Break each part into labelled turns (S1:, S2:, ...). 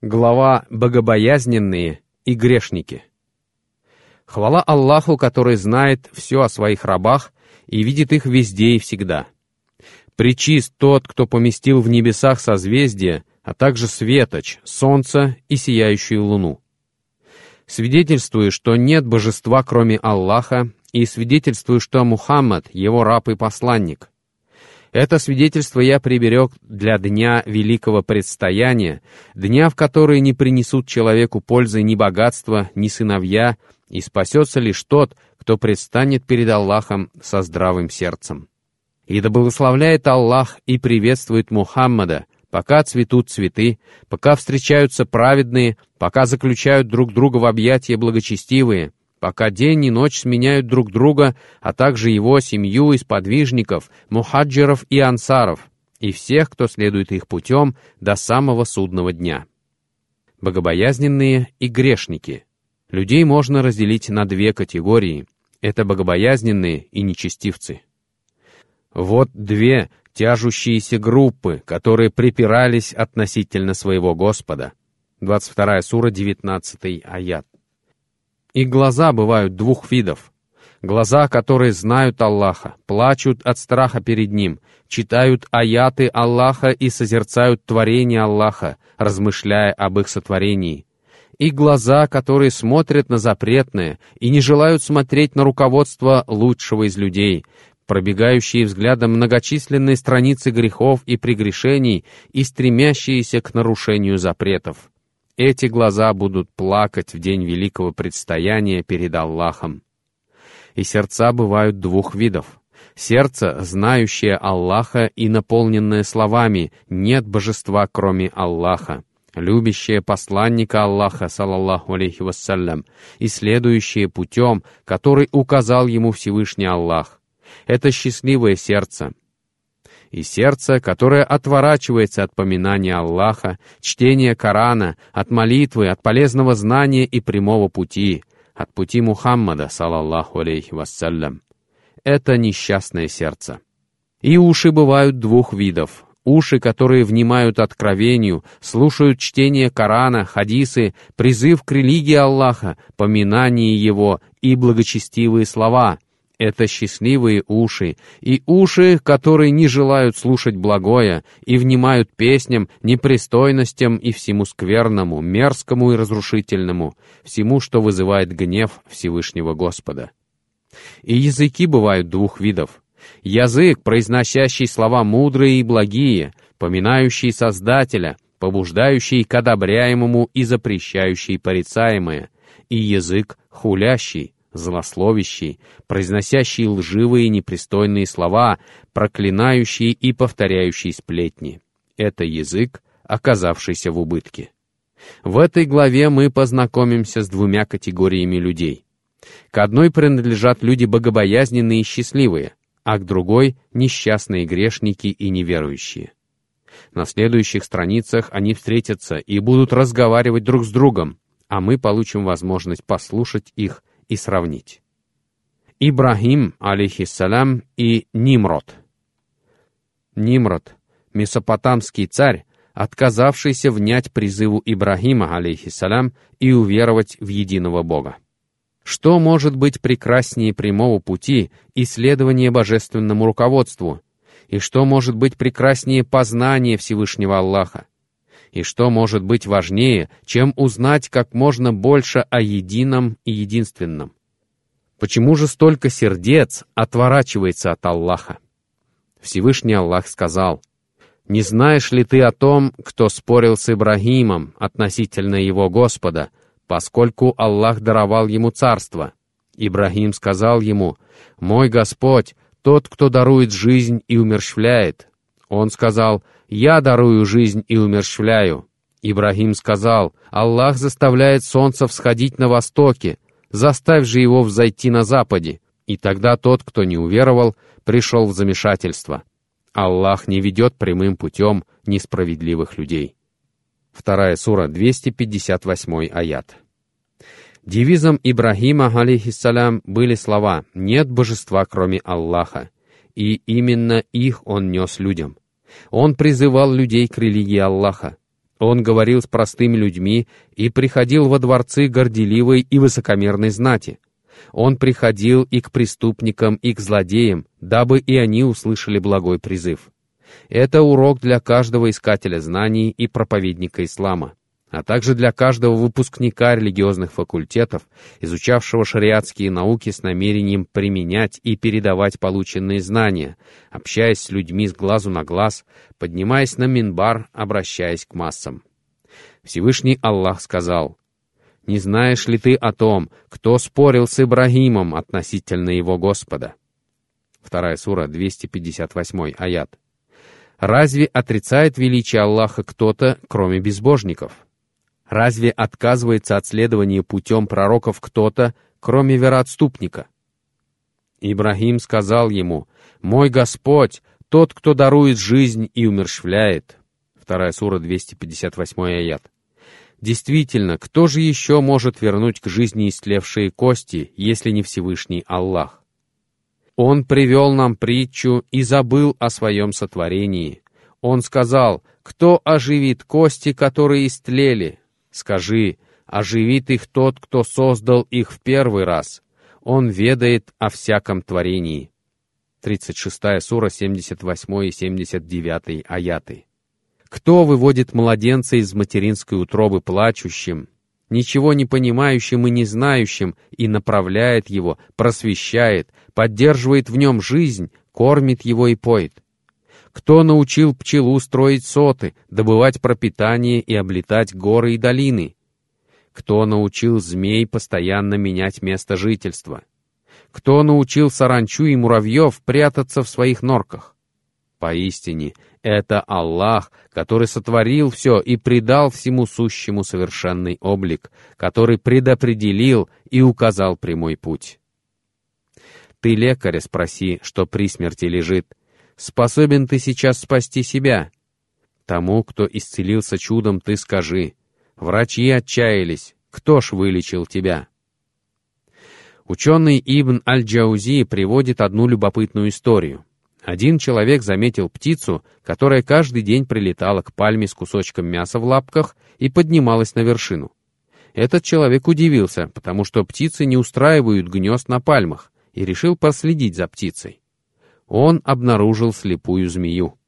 S1: Глава «Богобоязненные и грешники». Хвала Аллаху, который знает все о своих рабах и видит их везде и всегда. Причист тот, кто поместил в небесах созвездия, а также светоч, солнце и сияющую луну. Свидетельствую, что нет божества, кроме Аллаха, и свидетельствую, что Мухаммад — его раб и посланник — это свидетельство я приберег для дня великого предстояния, дня, в который не принесут человеку пользы ни богатства, ни сыновья, и спасется лишь тот, кто предстанет перед Аллахом со здравым сердцем. И да благословляет Аллах и приветствует Мухаммада, пока цветут цветы, пока встречаются праведные, пока заключают друг друга в объятия благочестивые, пока день и ночь сменяют друг друга, а также его семью из подвижников, мухаджиров и ансаров, и всех, кто следует их путем до самого судного дня. Богобоязненные и грешники. Людей можно разделить на две категории. Это богобоязненные и нечестивцы. Вот две тяжущиеся группы, которые припирались относительно своего Господа. 22 сура, 19 аят. И глаза бывают двух видов. Глаза, которые знают Аллаха, плачут от страха перед Ним, читают аяты Аллаха и созерцают творение Аллаха, размышляя об их сотворении. И глаза, которые смотрят на запретное и не желают смотреть на руководство лучшего из людей, пробегающие взглядом многочисленные страницы грехов и прегрешений и стремящиеся к нарушению запретов. Эти глаза будут плакать в день великого предстояния перед Аллахом. И сердца бывают двух видов. Сердце, знающее Аллаха и наполненное словами «нет божества, кроме Аллаха», любящее посланника Аллаха, салаллаху алейхи вассалям, и следующее путем, который указал ему Всевышний Аллах. Это счастливое сердце, и сердце, которое отворачивается от поминания Аллаха, чтения Корана, от молитвы, от полезного знания и прямого пути, от пути Мухаммада, салаллаху алейхи вассалям. Это несчастное сердце. И уши бывают двух видов. Уши, которые внимают откровению, слушают чтение Корана, хадисы, призыв к религии Аллаха, поминание Его и благочестивые слова — это счастливые уши, и уши, которые не желают слушать благое и внимают песням, непристойностям и всему скверному, мерзкому и разрушительному, всему, что вызывает гнев Всевышнего Господа. И языки бывают двух видов. Язык, произносящий слова мудрые и благие, поминающий Создателя, побуждающий к одобряемому и запрещающий порицаемое, и язык хулящий, злословящий, произносящий лживые и непристойные слова, проклинающий и повторяющий сплетни. Это язык, оказавшийся в убытке. В этой главе мы познакомимся с двумя категориями людей. К одной принадлежат люди богобоязненные и счастливые, а к другой — несчастные грешники и неверующие. На следующих страницах они встретятся и будут разговаривать друг с другом, а мы получим возможность послушать их и сравнить. Ибрахим, алейхиссалям, и Нимрод. Нимрод, месопотамский царь, отказавшийся внять призыву Ибрахима, алейхиссалям, и уверовать в единого Бога. Что может быть прекраснее прямого пути исследования божественному руководству? И что может быть прекраснее познания Всевышнего Аллаха? И что может быть важнее, чем узнать как можно больше о едином и единственном? Почему же столько сердец отворачивается от Аллаха? Всевышний Аллах сказал, «Не знаешь ли ты о том, кто спорил с Ибрагимом относительно его Господа, поскольку Аллах даровал ему царство?» Ибрагим сказал ему, «Мой Господь, тот, кто дарует жизнь и умерщвляет». Он сказал, «Я дарую жизнь и умерщвляю». Ибрагим сказал, «Аллах заставляет солнце всходить на востоке, заставь же его взойти на западе». И тогда тот, кто не уверовал, пришел в замешательство. Аллах не ведет прямым путем несправедливых людей. Вторая сура, 258 аят. Девизом Ибрагима, алейхиссалям, были слова «Нет божества, кроме Аллаха», и именно их он нес людям. Он призывал людей к религии Аллаха. Он говорил с простыми людьми и приходил во дворцы горделивой и высокомерной знати. Он приходил и к преступникам, и к злодеям, дабы и они услышали благой призыв. Это урок для каждого искателя знаний и проповедника ислама а также для каждого выпускника религиозных факультетов, изучавшего шариатские науки с намерением применять и передавать полученные знания, общаясь с людьми с глазу на глаз, поднимаясь на минбар, обращаясь к массам. Всевышний Аллах сказал, «Не знаешь ли ты о том, кто спорил с Ибрагимом относительно его Господа?» Вторая сура, 258 аят. Разве отрицает величие Аллаха кто-то, кроме безбожников? Разве отказывается от следования путем пророков кто-то, кроме вероотступника? Ибрагим сказал ему, «Мой Господь, тот, кто дарует жизнь и умерщвляет». Вторая сура, 258 аят. Действительно, кто же еще может вернуть к жизни истлевшие кости, если не Всевышний Аллах? Он привел нам притчу и забыл о своем сотворении. Он сказал, кто оживит кости, которые истлели? Скажи, оживит их тот, кто создал их в первый раз. Он ведает о всяком творении. 36 сура, 78 и 79 аяты. Кто выводит младенца из материнской утробы плачущим, ничего не понимающим и не знающим, и направляет его, просвещает, поддерживает в нем жизнь, кормит его и поет? Кто научил пчелу строить соты, добывать пропитание и облетать горы и долины? Кто научил змей постоянно менять место жительства? Кто научил саранчу и муравьев прятаться в своих норках? Поистине, это Аллах, который сотворил все и придал всему сущему совершенный облик, который предопределил и указал прямой путь. Ты лекаря спроси, что при смерти лежит, способен ты сейчас спасти себя? Тому, кто исцелился чудом, ты скажи. Врачи отчаялись, кто ж вылечил тебя? Ученый Ибн Аль-Джаузи приводит одну любопытную историю. Один человек заметил птицу, которая каждый день прилетала к пальме с кусочком мяса в лапках и поднималась на вершину. Этот человек удивился, потому что птицы не устраивают гнезд на пальмах, и решил проследить за птицей он обнаружил слепую змею.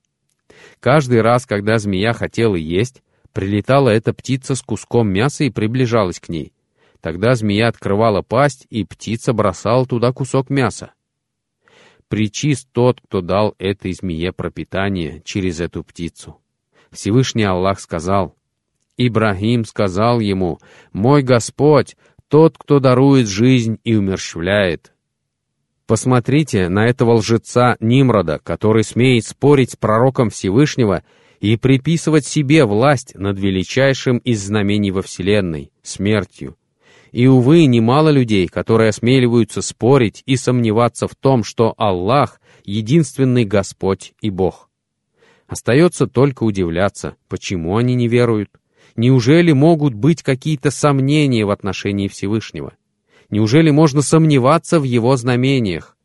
S1: Каждый раз, когда змея хотела есть, прилетала эта птица с куском мяса и приближалась к ней. Тогда змея открывала пасть, и птица бросала туда кусок мяса. Причист тот, кто дал этой змее пропитание через эту птицу. Всевышний Аллах сказал, Ибрагим сказал ему, «Мой Господь, тот, кто дарует жизнь и умерщвляет, Посмотрите на этого лжеца Нимрода, который смеет спорить с пророком Всевышнего и приписывать себе власть над величайшим из знамений во Вселенной — смертью. И, увы, немало людей, которые осмеливаются спорить и сомневаться в том, что Аллах — единственный Господь и Бог. Остается только удивляться, почему они не веруют. Неужели могут быть какие-то сомнения в отношении Всевышнего? Неужели можно сомневаться в его знамениях?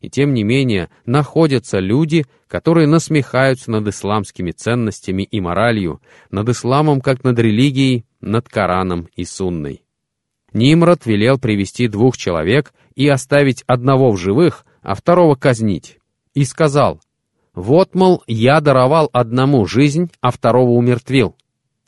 S1: И тем не менее находятся люди, которые насмехаются над исламскими ценностями и моралью, над исламом как над религией, над Кораном и Сунной. Нимрод велел привести двух человек и оставить одного в живых, а второго казнить. И сказал, «Вот, мол, я даровал одному жизнь, а второго умертвил».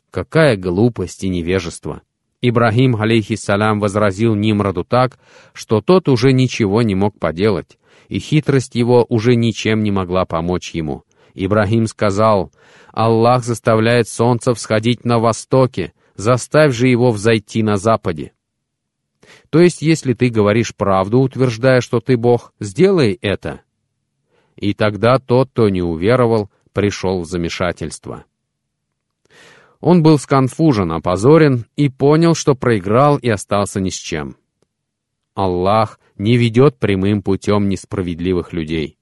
S1: Какая глупость и невежество! Ибрагим, алейхиссалям, возразил Нимроду так, что тот уже ничего не мог поделать, и хитрость его уже ничем не могла помочь ему. Ибрагим сказал, «Аллах заставляет солнце всходить на востоке, заставь же его взойти на западе». То есть, если ты говоришь правду, утверждая, что ты Бог, сделай это. И тогда тот, кто не уверовал, пришел в замешательство. Он был сконфужен, опозорен и понял, что проиграл и остался ни с чем. Аллах не ведет прямым путем несправедливых людей,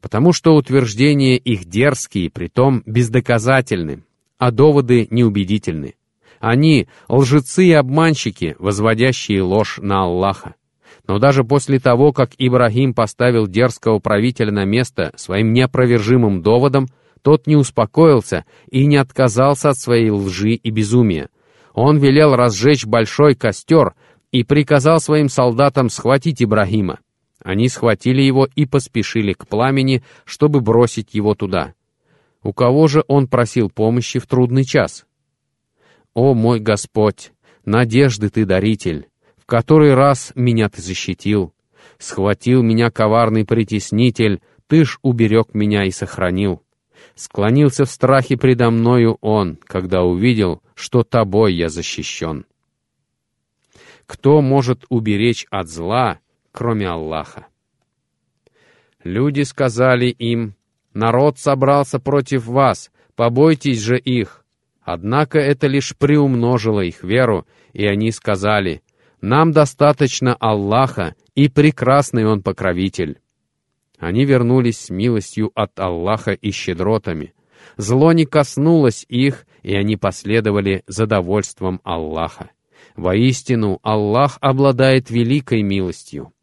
S1: потому что утверждения их дерзкие, притом бездоказательны, а доводы неубедительны. Они — лжецы и обманщики, возводящие ложь на Аллаха. Но даже после того, как Ибрагим поставил дерзкого правителя на место своим неопровержимым доводом, тот не успокоился и не отказался от своей лжи и безумия. Он велел разжечь большой костер и приказал своим солдатам схватить Ибрагима. Они схватили его и поспешили к пламени, чтобы бросить его туда. У кого же он просил помощи в трудный час? «О мой Господь, надежды Ты даритель, в который раз меня Ты защитил, схватил меня коварный притеснитель, Ты ж уберег меня и сохранил. Склонился в страхе предо мною он, когда увидел, что Тобой я защищен. Кто может уберечь от зла, кроме Аллаха? Люди сказали им, «Народ собрался против вас, побойтесь же их». Однако это лишь приумножило их веру, и они сказали, «Нам достаточно Аллаха, и прекрасный Он покровитель». Они вернулись с милостью от Аллаха и щедротами. Зло не коснулось их, и они последовали за довольством Аллаха. Воистину, Аллах обладает великой милостью.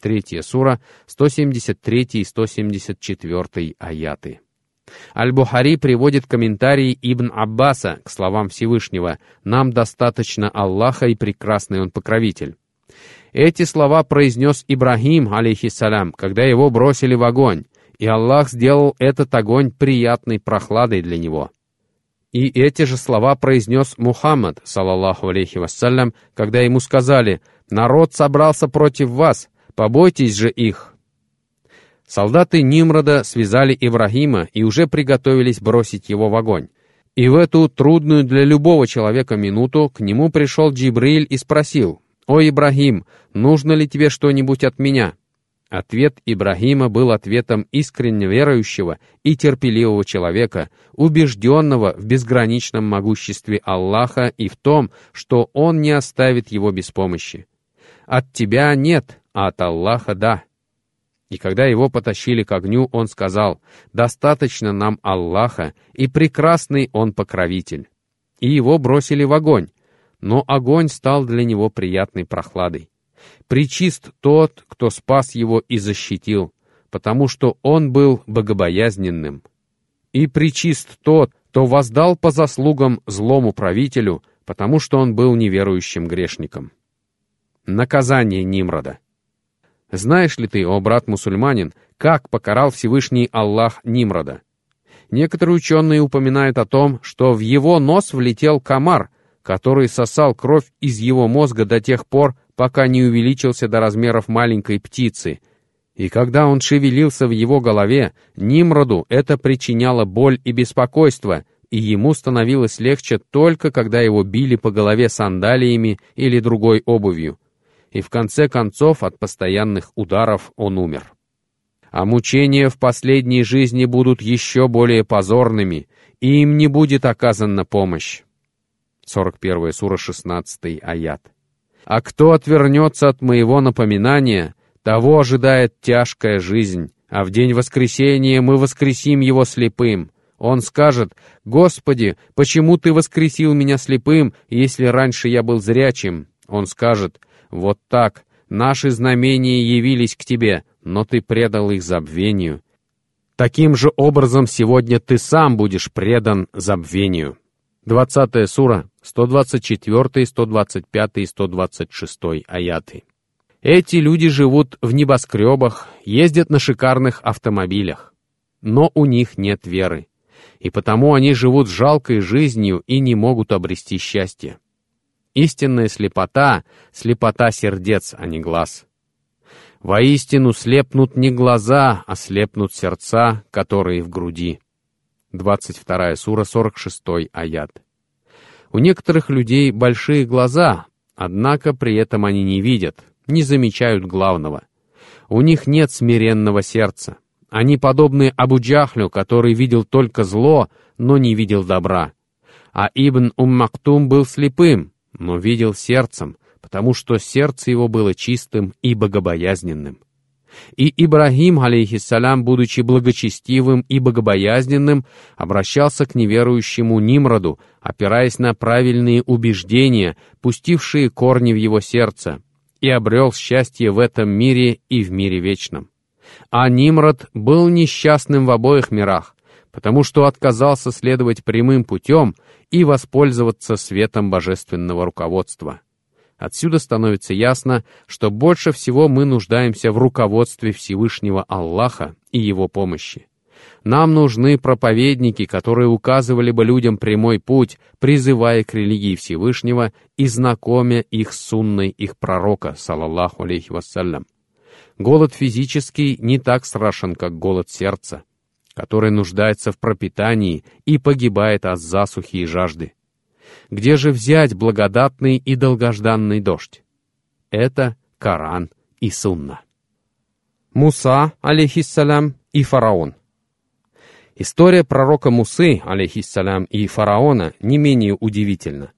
S1: Третья сура, 173 и 174 аяты. Аль-Бухари приводит комментарий Ибн Аббаса к словам Всевышнего «Нам достаточно Аллаха и прекрасный Он покровитель». Эти слова произнес Ибрагим, алейхиссалям, когда его бросили в огонь, и Аллах сделал этот огонь приятной прохладой для него. И эти же слова произнес Мухаммад, салаллаху алейхи вассалям, когда ему сказали «Народ собрался против вас, побойтесь же их». Солдаты Нимрода связали Ибрагима и уже приготовились бросить его в огонь. И в эту трудную для любого человека минуту к нему пришел Джибриль и спросил, «О, Ибрагим, нужно ли тебе что-нибудь от меня?» Ответ Ибрагима был ответом искренне верующего и терпеливого человека, убежденного в безграничном могуществе Аллаха и в том, что Он не оставит его без помощи. «От тебя нет, а от Аллаха да». И когда его потащили к огню, он сказал, «Достаточно нам Аллаха, и прекрасный он покровитель». И его бросили в огонь, но огонь стал для него приятной прохладой. Причист тот, кто спас его и защитил, потому что он был богобоязненным. И причист тот, кто воздал по заслугам злому правителю, потому что он был неверующим грешником. Наказание Нимрода. Знаешь ли ты, о брат-мусульманин, как покарал Всевышний Аллах Нимрода? Некоторые ученые упоминают о том, что в его нос влетел комар, который сосал кровь из его мозга до тех пор, пока не увеличился до размеров маленькой птицы. И когда он шевелился в его голове, Нимроду это причиняло боль и беспокойство, и ему становилось легче только когда его били по голове сандалиями или другой обувью. И в конце концов от постоянных ударов он умер. А мучения в последней жизни будут еще более позорными, и им не будет оказана помощь. 41 сура 16 аят. А кто отвернется от моего напоминания, того ожидает тяжкая жизнь, а в день воскресения мы воскресим его слепым. Он скажет, «Господи, почему ты воскресил меня слепым, если раньше я был зрячим?» Он скажет, «Вот так, наши знамения явились к тебе, но ты предал их забвению. Таким же образом сегодня ты сам будешь предан забвению». 20 сура, 124, 125 и 126 аяты. Эти люди живут в небоскребах, ездят на шикарных автомобилях. Но у них нет веры. И потому они живут жалкой жизнью и не могут обрести счастье. Истинная слепота — слепота сердец, а не глаз. Воистину слепнут не глаза, а слепнут сердца, которые в груди. 22 сура, 46 аят. У некоторых людей большие глаза, однако при этом они не видят, не замечают главного. У них нет смиренного сердца. Они подобны Абу-Джахлю, который видел только зло, но не видел добра. А Ибн Ум-Мактум был слепым, но видел сердцем, потому что сердце его было чистым и богобоязненным. И Ибрагим, алейхиссалям, будучи благочестивым и богобоязненным, обращался к неверующему Нимроду, опираясь на правильные убеждения, пустившие корни в его сердце, и обрел счастье в этом мире и в мире вечном. А Нимрод был несчастным в обоих мирах, потому что отказался следовать прямым путем и воспользоваться светом божественного руководства. Отсюда становится ясно, что больше всего мы нуждаемся в руководстве Всевышнего Аллаха и Его помощи. Нам нужны проповедники, которые указывали бы людям прямой путь, призывая к религии Всевышнего и знакомя их с сунной их пророка, салаллаху алейхи вассалям. Голод физический не так страшен, как голод сердца, который нуждается в пропитании и погибает от засухи и жажды. Где же взять благодатный и долгожданный дождь? Это Коран и Сунна. Муса, алейхиссалям, и фараон. История пророка Мусы, алейхиссалям, и фараона не менее удивительна.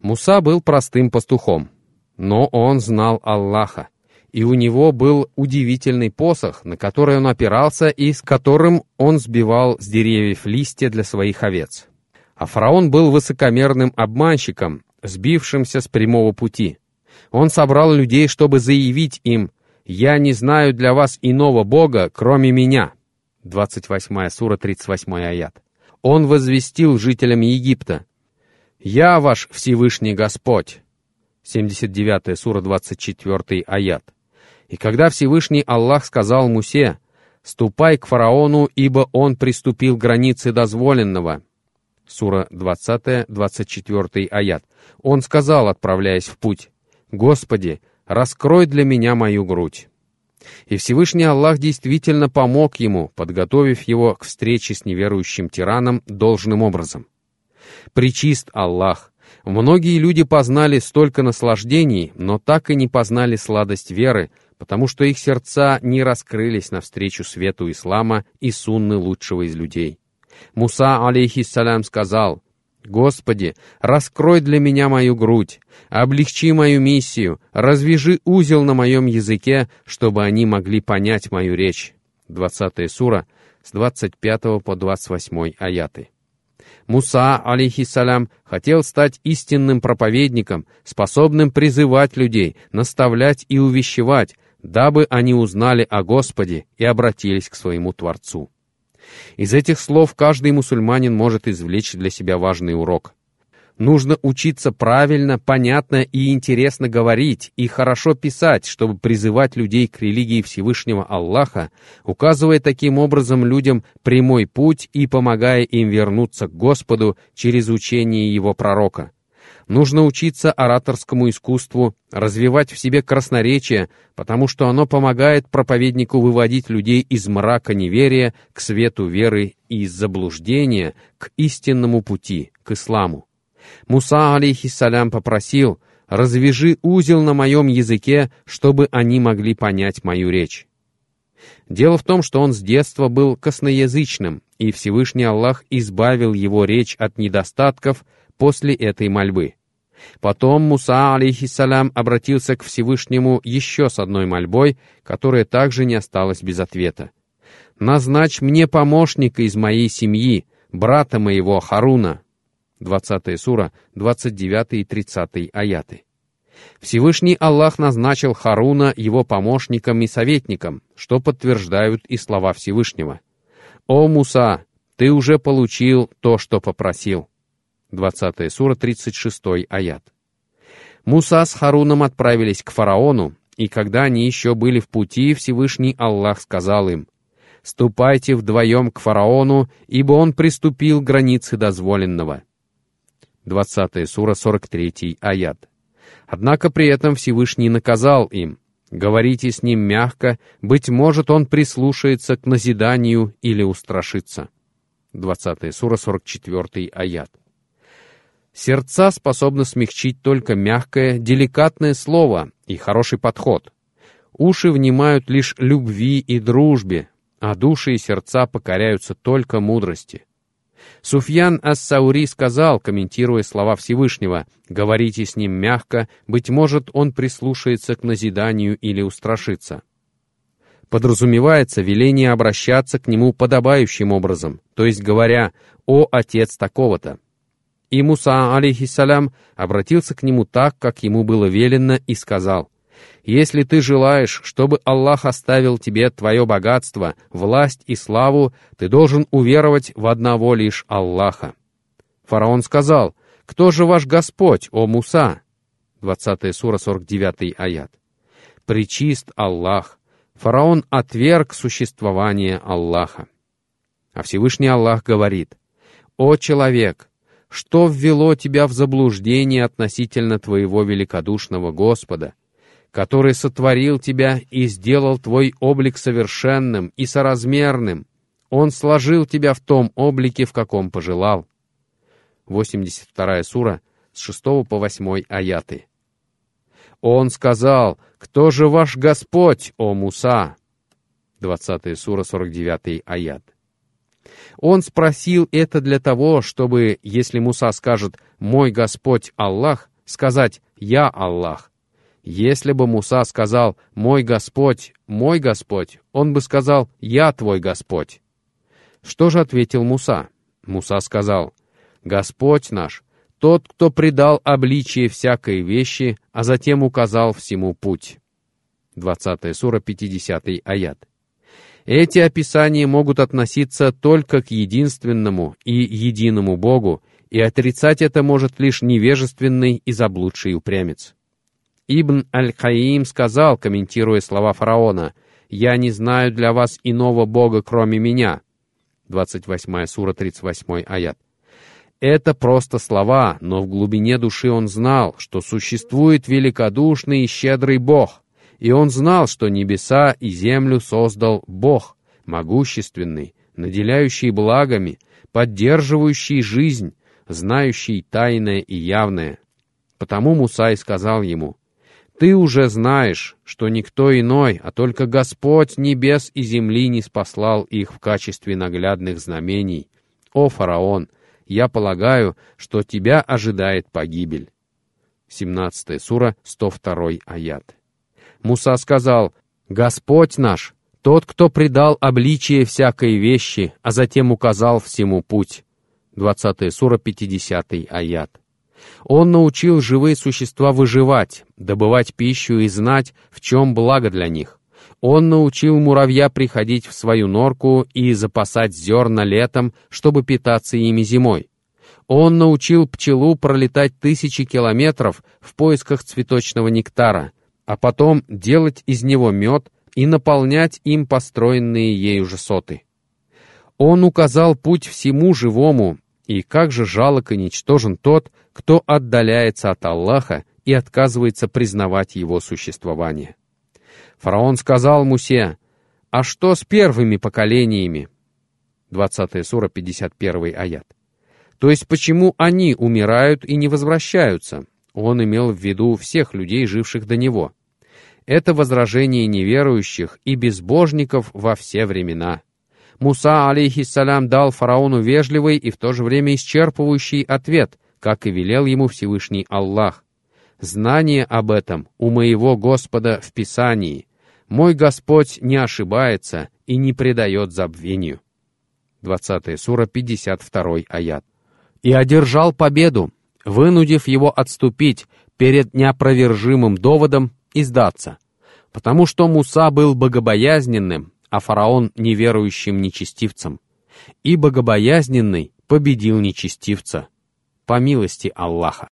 S1: Муса был простым пастухом, но он знал Аллаха, и у него был удивительный посох, на который он опирался и с которым он сбивал с деревьев листья для своих овец. А фараон был высокомерным обманщиком, сбившимся с прямого пути. Он собрал людей, чтобы заявить им «Я не знаю для вас иного Бога, кроме меня». 28 сура, 38 аят. Он возвестил жителям Египта «Я ваш Всевышний Господь». 79 сура, 24 аят. И когда Всевышний Аллах сказал Мусе «Ступай к фараону, ибо он приступил к границе дозволенного», сура 20, 24 аят. Он сказал, отправляясь в путь, «Господи, раскрой для меня мою грудь». И Всевышний Аллах действительно помог ему, подготовив его к встрече с неверующим тираном должным образом. Причист Аллах. Многие люди познали столько наслаждений, но так и не познали сладость веры, потому что их сердца не раскрылись навстречу свету ислама и сунны лучшего из людей. Муса, алейхиссалям, сказал, «Господи, раскрой для меня мою грудь, облегчи мою миссию, развяжи узел на моем языке, чтобы они могли понять мою речь». 20 сура, с 25 по 28 аяты. Муса, алейхиссалям, хотел стать истинным проповедником, способным призывать людей, наставлять и увещевать, дабы они узнали о Господе и обратились к своему Творцу. Из этих слов каждый мусульманин может извлечь для себя важный урок. Нужно учиться правильно, понятно и интересно говорить и хорошо писать, чтобы призывать людей к религии Всевышнего Аллаха, указывая таким образом людям прямой путь и помогая им вернуться к Господу через учение Его пророка. Нужно учиться ораторскому искусству, развивать в себе красноречие, потому что оно помогает проповеднику выводить людей из мрака неверия к свету веры и из заблуждения к истинному пути, к исламу. Муса, алейхиссалям, попросил, «Развяжи узел на моем языке, чтобы они могли понять мою речь». Дело в том, что он с детства был косноязычным, и Всевышний Аллах избавил его речь от недостатков после этой мольбы. Потом Муса, алейхиссалям, обратился к Всевышнему еще с одной мольбой, которая также не осталась без ответа. «Назначь мне помощника из моей семьи, брата моего Харуна». 20 сура, 29 и 30 аяты. Всевышний Аллах назначил Харуна его помощником и советником, что подтверждают и слова Всевышнего. «О, Муса, ты уже получил то, что попросил». 20 сура, 36 аят. Муса с Харуном отправились к фараону, и когда они еще были в пути, Всевышний Аллах сказал им, «Ступайте вдвоем к фараону, ибо он приступил к границе дозволенного». 20 сура, 43 аят. Однако при этом Всевышний наказал им, «Говорите с ним мягко, быть может, он прислушается к назиданию или устрашится». 20 сура, 44 аят. Сердца способны смягчить только мягкое, деликатное слово и хороший подход. Уши внимают лишь любви и дружбе, а души и сердца покоряются только мудрости. Суфьян Ас-Саури сказал, комментируя слова Всевышнего, «Говорите с ним мягко, быть может, он прислушается к назиданию или устрашится». Подразумевается веление обращаться к нему подобающим образом, то есть говоря «О, отец такого-то». И Муса, алейхиссалям, обратился к нему так, как ему было велено, и сказал, Если ты желаешь, чтобы Аллах оставил тебе твое богатство, власть и славу, ты должен уверовать в одного лишь Аллаха. Фараон сказал, «Кто же ваш Господь, о Муса?» 20 сура, 49 аят. «Причист Аллах». Фараон отверг существование Аллаха. А Всевышний Аллах говорит, «О человек, что ввело тебя в заблуждение относительно твоего великодушного Господа, который сотворил тебя и сделал твой облик совершенным и соразмерным. Он сложил тебя в том облике, в каком пожелал. 82 сура, с 6 по 8 аяты. Он сказал, «Кто же ваш Господь, о Муса?» 20 сура, 49 аят. Он спросил это для того, чтобы, если Муса скажет «Мой Господь Аллах», сказать «Я Аллах», если бы Муса сказал «Мой Господь, мой Господь», он бы сказал «Я твой Господь». Что же ответил Муса? Муса сказал «Господь наш, тот, кто предал обличие всякой вещи, а затем указал всему путь». 20 сура, 50 аят. Эти описания могут относиться только к единственному и единому Богу, и отрицать это может лишь невежественный и заблудший упрямец. Ибн Аль-Хаим сказал, комментируя слова фараона, «Я не знаю для вас иного Бога, кроме меня». 28 сура, 38 аят. Это просто слова, но в глубине души он знал, что существует великодушный и щедрый Бог, и он знал, что небеса и землю создал Бог, могущественный, наделяющий благами, поддерживающий жизнь, знающий тайное и явное. Потому Мусай сказал ему, ты уже знаешь, что никто иной, а только Господь небес и земли не спаслал их в качестве наглядных знамений. О, фараон, я полагаю, что тебя ожидает погибель. 17 сура, 102 аят. Муса сказал, «Господь наш, тот, кто предал обличие всякой вещи, а затем указал всему путь». 20 сура, 50 аят. Он научил живые существа выживать, добывать пищу и знать, в чем благо для них. Он научил муравья приходить в свою норку и запасать зерна летом, чтобы питаться ими зимой. Он научил пчелу пролетать тысячи километров в поисках цветочного нектара, а потом делать из него мед и наполнять им построенные ею же соты. Он указал путь всему живому, и как же жалок и ничтожен тот, кто отдаляется от Аллаха и отказывается признавать его существование. Фараон сказал Мусе, «А что с первыми поколениями?» 20 сура, 51 аят. То есть почему они умирают и не возвращаются? Он имел в виду всех людей, живших до него. Это возражение неверующих и безбожников во все времена. Муса, алейхиссалям, дал фараону вежливый и в то же время исчерпывающий ответ, как и велел ему Всевышний Аллах. Знание об этом у моего Господа в Писании. Мой Господь не ошибается и не предает забвению. 20 сура, 52 аят. «И одержал победу, вынудив его отступить перед неопровержимым доводом и сдаться, потому что Муса был богобоязненным, а фараон неверующим нечестивцем. И богобоязненный победил нечестивца, по милости Аллаха.